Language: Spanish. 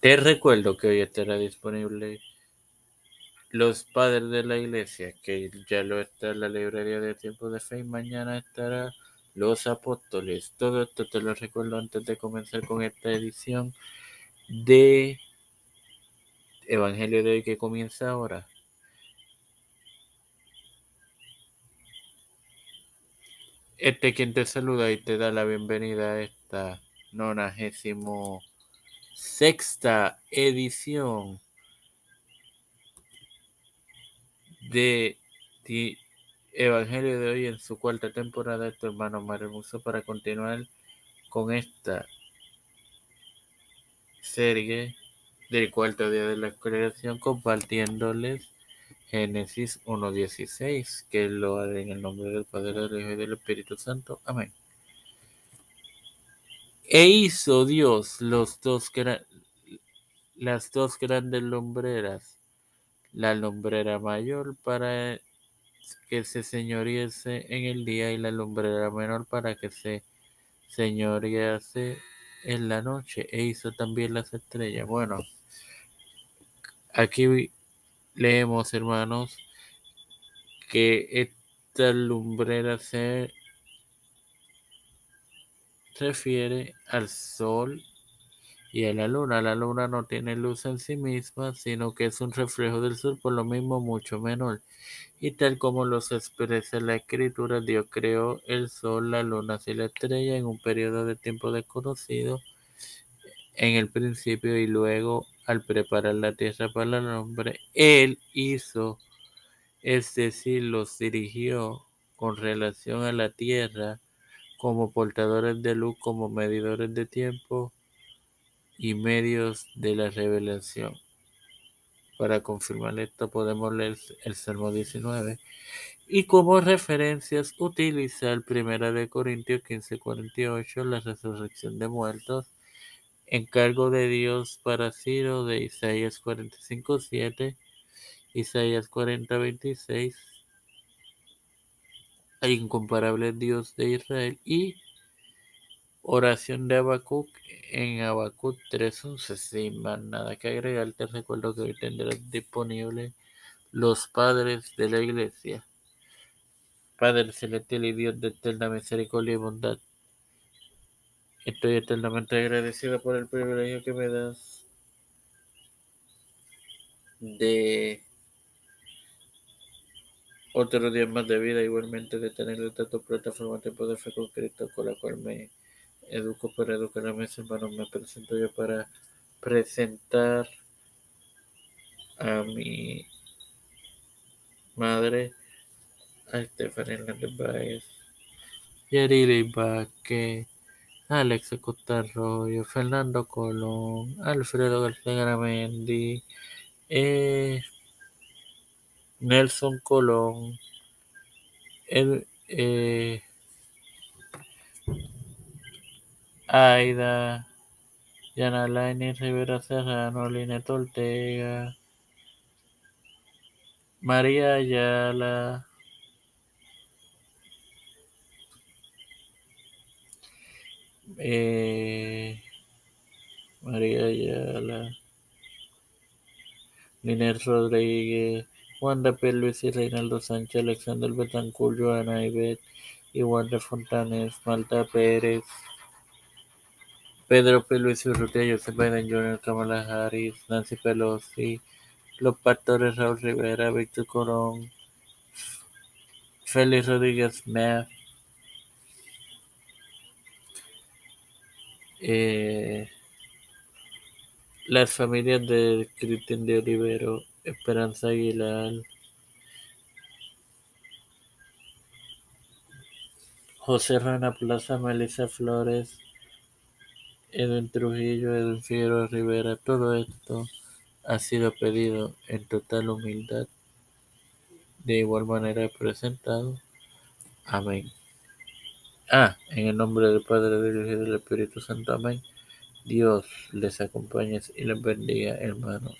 Te recuerdo que hoy estará disponible Los Padres de la Iglesia, que ya lo está en la librería de Tiempo de Fe y mañana estará Los Apóstoles. Todo esto te lo recuerdo antes de comenzar con esta edición de Evangelio de hoy que comienza ahora. Este quien te saluda y te da la bienvenida a esta nonagésimo sexta edición de, Evangelio de hoy en su cuarta temporada tu hermano Mario Muso para continuar con esta serie del cuarto día de la creación compartiéndoles Génesis 1.16 que lo haré en el nombre del Padre, del Hijo y del Espíritu Santo. Amén. E hizo Dios los dos las dos grandes lumbreras, la lumbrera mayor para que se señoriese en el día y la lumbrera menor para que se señoriase en la noche, e hizo también las estrellas. Bueno, aquí leemos, hermanos, que esta lumbrera se refiere al sol y a la luna. La luna no tiene luz en sí misma, sino que es un reflejo del sol, por lo mismo mucho menor. Y tal como los expresa la escritura, Dios creó el sol, la luna y la estrella en un periodo de tiempo desconocido en el principio y luego al preparar la tierra para el hombre, Él hizo, es decir, los dirigió con relación a la tierra como portadores de luz, como medidores de tiempo y medios de la revelación. Para confirmar esto podemos leer el Salmo 19 y como referencias utilizar Primera de Corintios 15:48, la resurrección de muertos, encargo de Dios para Ciro de Isaías 45:7, Isaías 40:26, el incomparable Dios de Israel y oración de Habacuc en Habacuc 3.11. Sin más nada que agregar, te recuerdo que hoy tendrás disponible los padres de la iglesia. Padre celestial y Dios de eterna misericordia y bondad. Estoy eternamente agradecido por el privilegio que me das de otro día más de vida, igualmente de tener esta tu plataforma Tiempo de Fe con Cristo, con la cual me educo para educar a mis hermanos. Me presento yo para presentar a mi madre, a Stephanie Hernández Baez, Yarili Baque, Alex Acosta Arroyo, Fernando Colón, Alfredo García Garamendi, eh, Nelson Colón, el, eh, Aida, Yanalaini Rivera Serrano, Linet Ortega, María Ayala, eh, María Ayala, Linet Rodríguez, Wanda P. Luis y Reinaldo Sánchez, Alexander Betancourt, Joana Ibet y Wanda Fontanes, Malta Pérez, Pedro P. Luis Urrutia, Joseph Biden Jr., Kamala Harris, Nancy Pelosi, los pastores Raúl Rivera, Víctor Corón, Félix Rodríguez Smith, eh, las familias de Cristian de Olivero, Esperanza Aguilar, José Rana Plaza, Melissa Flores, Edwin Trujillo, Edwin Figueroa Rivera, todo esto ha sido pedido en total humildad, de igual manera presentado. Amén. Ah, en el nombre del Padre, del Hijo y del Espíritu Santo. Amén. Dios les acompañe y les bendiga, hermanos.